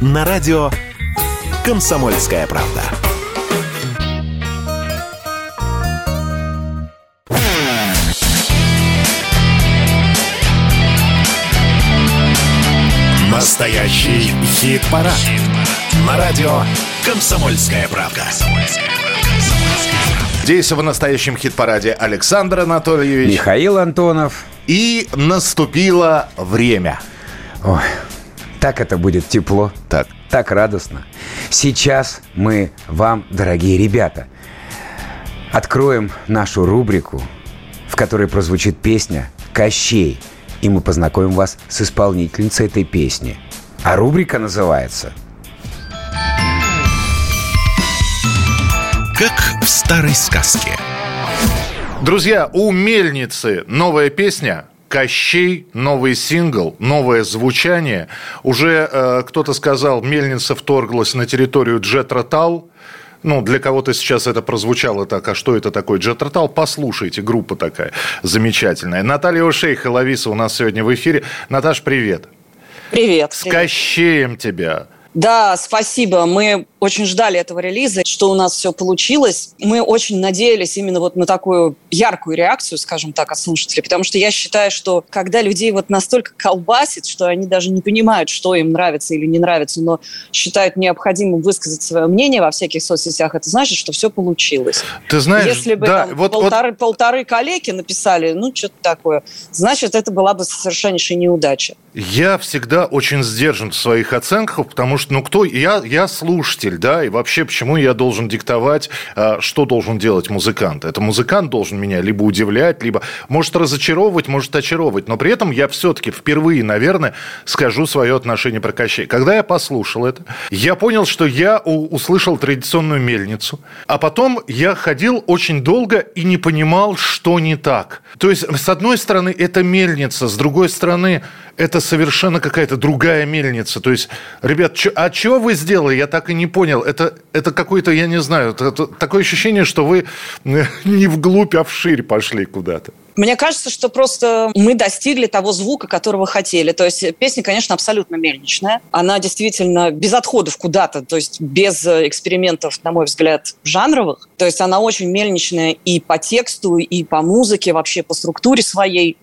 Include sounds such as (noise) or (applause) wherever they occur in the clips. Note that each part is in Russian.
на радио «Комсомольская правда». Настоящий хит-парад. На радио «Комсомольская правда». Здесь в настоящем хит-параде Александр Анатольевич. Михаил Антонов. И наступило время. Ой, так это будет тепло. Так. Так радостно. Сейчас мы вам, дорогие ребята, откроем нашу рубрику, в которой прозвучит песня «Кощей». И мы познакомим вас с исполнительницей этой песни. А рубрика называется Как в старой сказке. Друзья, у Мельницы новая песня Кощей, новый сингл, новое звучание. Уже э, кто-то сказал, Мельница вторглась на территорию Джетротал. Ну, для кого-то сейчас это прозвучало так, а что это такое Джетротал? Послушайте, группа такая замечательная. Наталья Ушейха Лависа у нас сегодня в эфире. Наташ, привет. Привет. С Кощеем тебя. Да, спасибо. Мы очень ждали этого релиза, что у нас все получилось. Мы очень надеялись именно вот на такую яркую реакцию, скажем так, от слушателей, потому что я считаю, что когда людей вот настолько колбасит, что они даже не понимают, что им нравится или не нравится, но считают необходимым высказать свое мнение во всяких соцсетях, это значит, что все получилось. Ты знаешь, Если бы да, там вот, полторы, вот полторы коллеги написали, ну, что-то такое, значит, это была бы совершеннейшая неудача. я всегда очень сдержан в своих оценках, потому что, ну, кто... Я, я слушатель, да, и вообще, почему я должен диктовать, а, что должен делать музыкант? Это музыкант должен меня либо удивлять, либо, может, разочаровывать, может, очаровывать, но при этом я все-таки впервые, наверное, скажу свое отношение про Кощей. Когда я послушал это, я понял, что я услышал традиционную мельницу, а потом я ходил очень долго и не понимал, что не так. То есть, с одной стороны, это мельница, с другой стороны, это совершенно какая-то другая мельница. То есть, ребят, чё- а что вы сделали? Я так и не понял. Это, это какое-то, я не знаю, это- это такое ощущение, что вы э, (laughs) не вглубь, а вширь пошли куда-то. Мне кажется, что просто мы достигли того звука, которого хотели. То есть песня, конечно, абсолютно мельничная. Она действительно без отходов куда-то, то есть без э, экспериментов, на мой взгляд, жанровых. То есть она очень мельничная и по тексту, и по музыке, вообще по структуре своей.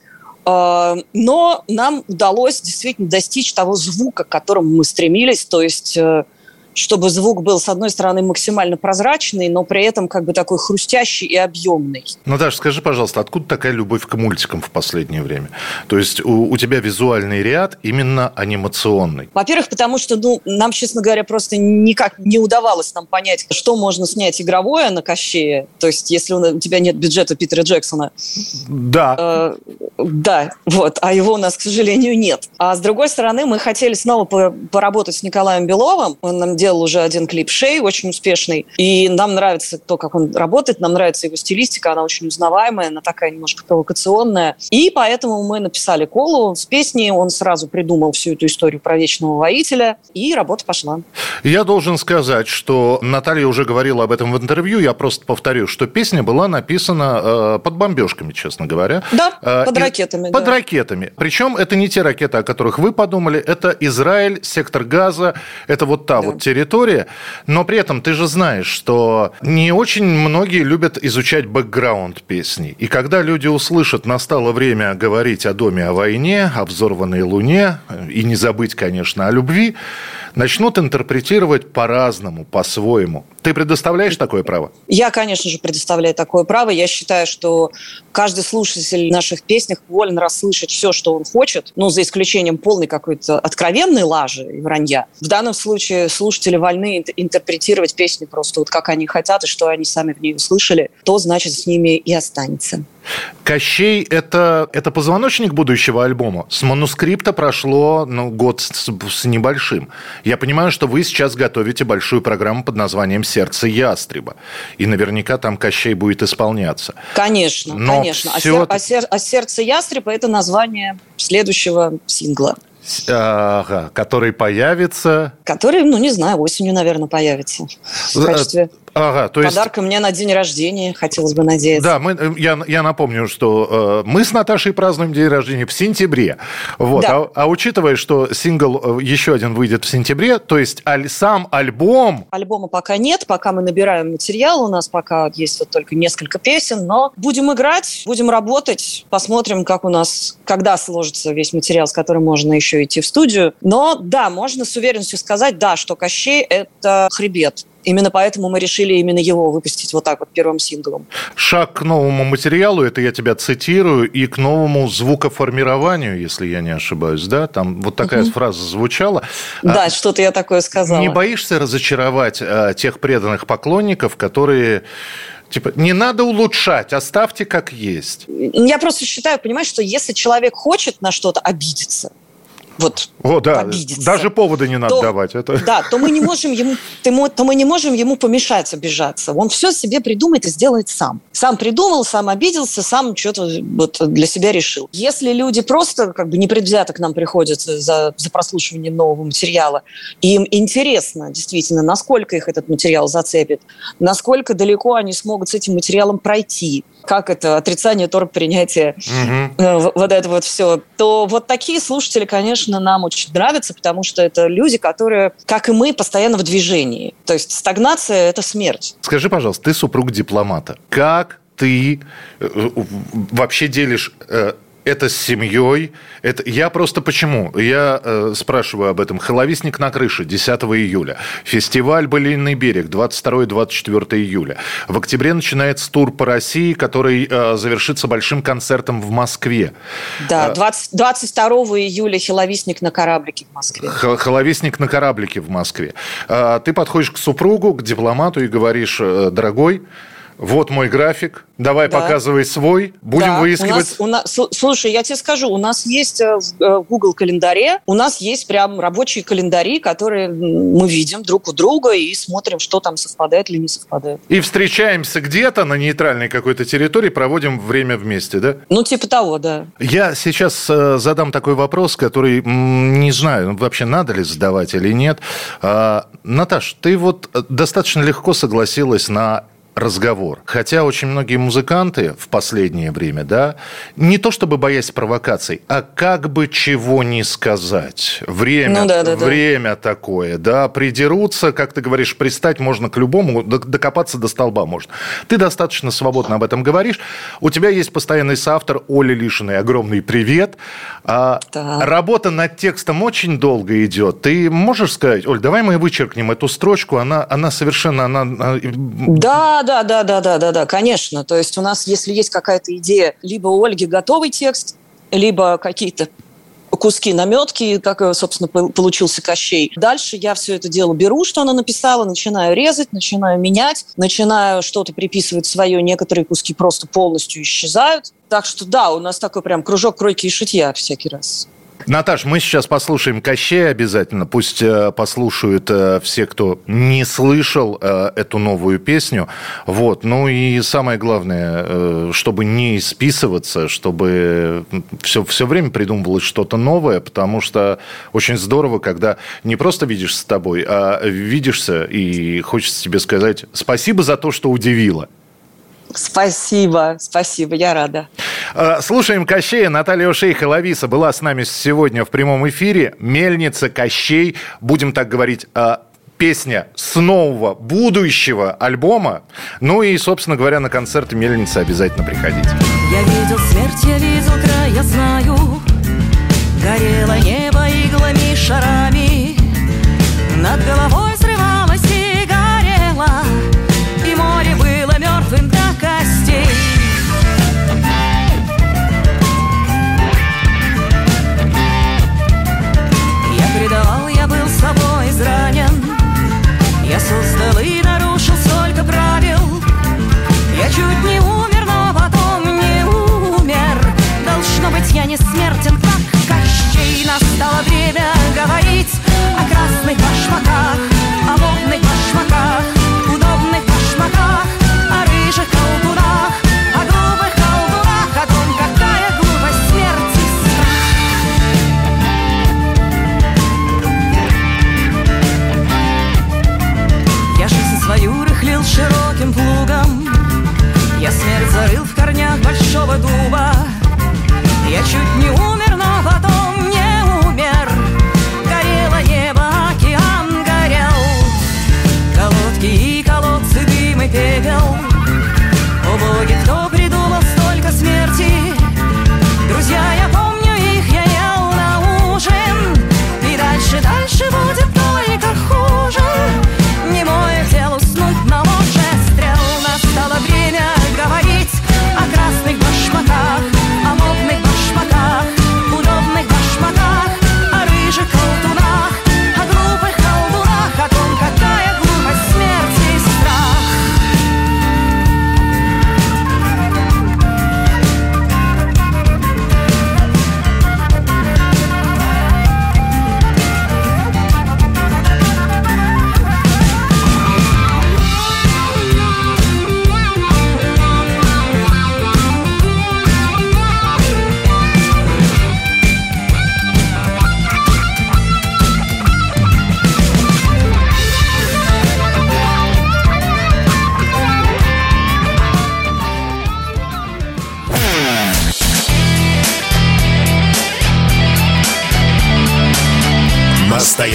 Э, Но нам удалось действительно достичь того звука, к которому мы стремились. То есть э, чтобы звук был, с одной стороны, максимально прозрачный, но при этом как бы такой хрустящий и объемный. Наташа, скажи, пожалуйста, откуда такая любовь к мультикам в последнее время? То есть у, у тебя визуальный ряд именно анимационный. Во-первых, потому что, ну, нам, честно говоря, просто никак не удавалось нам понять, что можно снять игровое на Кощее. То есть, если у тебя нет бюджета Питера Джексона. Да. Э, да, вот. А его у нас, к сожалению, нет. А с другой стороны, мы хотели снова по- поработать с Николаем Беловым. Он нам делал уже один клип «Шей», очень успешный. И нам нравится то, как он работает, нам нравится его стилистика, она очень узнаваемая, она такая немножко провокационная. И поэтому мы написали Колу с песней, он сразу придумал всю эту историю про вечного воителя, и работа пошла. Я должен сказать, что Наталья уже говорила об этом в интервью, я просто повторю, что песня была написана э, под бомбежками, честно говоря. Да, Э, под и- ракетами, Под да. ракетами. Причем это не те ракеты, о которых вы подумали, это Израиль, сектор Газа, это вот та Да. вот территория. Но при этом ты же знаешь, что не очень многие любят изучать бэкграунд песни. И когда люди услышат, настало время говорить о доме, о войне, о взорванной луне, и не забыть, конечно, о любви, начнут интерпретировать по-разному, по-своему. Ты предоставляешь такое право? Я, конечно же, предоставляю такое право. Я считаю, что каждый слушатель наших песнях волен расслышать все, что он хочет, ну, за исключением полной какой-то откровенной лажи и вранья. В данном случае слушатели вольны ин- интерпретировать песню просто вот как они хотят и что они сами в ней услышали, то, значит, с ними и останется. Кощей это, это позвоночник будущего альбома. С манускрипта прошло ну, год с, с небольшим. Я понимаю, что вы сейчас готовите большую программу под названием «Сердце ястреба». И наверняка там Кощей будет исполняться. Конечно, Но конечно. А, всё- сер- а сер- а сердце ястреба это название следующего сингла, ага, который появится... который, ну, не знаю, осенью, наверное, появится в Э, качестве Ага, то есть... Подарка мне на день рождения, хотелось бы надеяться. Да, мы, э, я, я напомню, что э, мы с Наташей празднуем день рождения в сентябре. Вот. Да. А, а учитывая, что сингл э, еще один выйдет в сентябре, то есть аль, сам альбом... Альбома пока нет, пока мы набираем материал, у нас пока есть вот только несколько песен, но будем играть, будем работать, посмотрим, как у нас, когда сложится весь материал, с которым можно еще идти в студию. Но да, можно с уверенностью сказать, да, что Кощей – это хребет Именно поэтому мы решили именно его выпустить вот так вот первым синглом. Шаг к новому материалу, это я тебя цитирую, и к новому звукоформированию, если я не ошибаюсь, да? Там вот такая угу. фраза звучала. Да, а, что-то я такое сказала. Не боишься разочаровать а, тех преданных поклонников, которые Типа, не надо улучшать, оставьте как есть. Я просто считаю, понимаешь, что если человек хочет на что-то обидеться, вот О, да. обидеться. Даже повода не надо то, давать. Это... (laughs) Да, то мы не можем ему, то мы не можем ему помешать обижаться. Он все себе придумает и сделает сам. Сам придумал, сам обиделся, сам что-то вот для себя решил. Если люди просто как бы непредвзято к нам приходят за, за прослушиванием нового материала, и им интересно действительно, насколько их этот материал зацепит, насколько далеко они смогут с этим материалом пройти, как это отрицание торг принятия, угу. вот это вот все, то вот такие слушатели, конечно, нам очень нравятся, потому что это люди, которые, как и мы, постоянно в движении. То есть стагнация – это смерть. Скажи, пожалуйста, ты супруг дипломата. Как ты э, вообще делишь это с семьей. Это... Я просто почему? Я э, спрашиваю об этом. «Холовисник на крыше» 10 июля. Фестиваль «Былинный берег» 22-24 июля. В октябре начинается тур по России, который э, завершится большим концертом в Москве. Да, 20, 22 июля «Холовисник на кораблике» в Москве. «Холовисник на кораблике» в Москве. Э, ты подходишь к супругу, к дипломату и говоришь, э, дорогой, вот мой график, давай да. показывай свой, будем да. выискивать. У нас, у нас, слушай, я тебе скажу, у нас есть э, э, в Google календаре, у нас есть прям рабочие календари, которые мы видим друг у друга и смотрим, что там совпадает или не совпадает. И встречаемся где-то на нейтральной какой-то территории, проводим время вместе, да? Ну, типа того, да. Я сейчас э, задам такой вопрос, который не знаю, вообще надо ли задавать или нет. А, Наташ, ты вот достаточно легко согласилась на разговор. Хотя очень многие музыканты в последнее время, да, не то чтобы боясь провокаций, а как бы чего не сказать. Время, ну, да, да, время да. такое, да, придерутся, как ты говоришь, пристать можно к любому, докопаться до столба можно. Ты достаточно свободно об этом говоришь. У тебя есть постоянный соавтор Оля Лишиной. Огромный привет. А, работа над текстом очень долго идет. Ты можешь сказать, Оль, давай мы вычеркнем эту строчку, она, она совершенно... Она... Да, да, да, да, да, да, да, конечно. То есть у нас, если есть какая-то идея, либо у Ольги готовый текст, либо какие-то куски наметки, как, собственно, получился Кощей. Дальше я все это дело беру, что она написала, начинаю резать, начинаю менять, начинаю что-то приписывать свое, некоторые куски просто полностью исчезают. Так что да, у нас такой прям кружок кройки и шитья всякий раз. Наташ, мы сейчас послушаем Кощея обязательно. Пусть э, послушают э, все, кто не слышал э, эту новую песню. Вот. Ну и самое главное, чтобы не исписываться, чтобы все, все время придумывалось что-то новое, потому что очень здорово, когда не просто видишь с тобой, а видишься и хочется тебе сказать спасибо за то, что удивило. Спасибо, спасибо, я рада. Э, слушаем Кощея. Наталья Шейха Лависа была с нами сегодня в прямом эфире. Мельница, Кощей. Будем так говорить, э, песня с нового будущего альбома. Ну и, собственно говоря, на концерты Мельницы обязательно приходите. Я видел смерть, я видел край, я знаю. Горело небо иглами, шарами. Над головой чуть не умер, но потом не умер. Должно быть, я не смертен, как Кощей. Настало время говорить о красных башмаках О модных башмаках,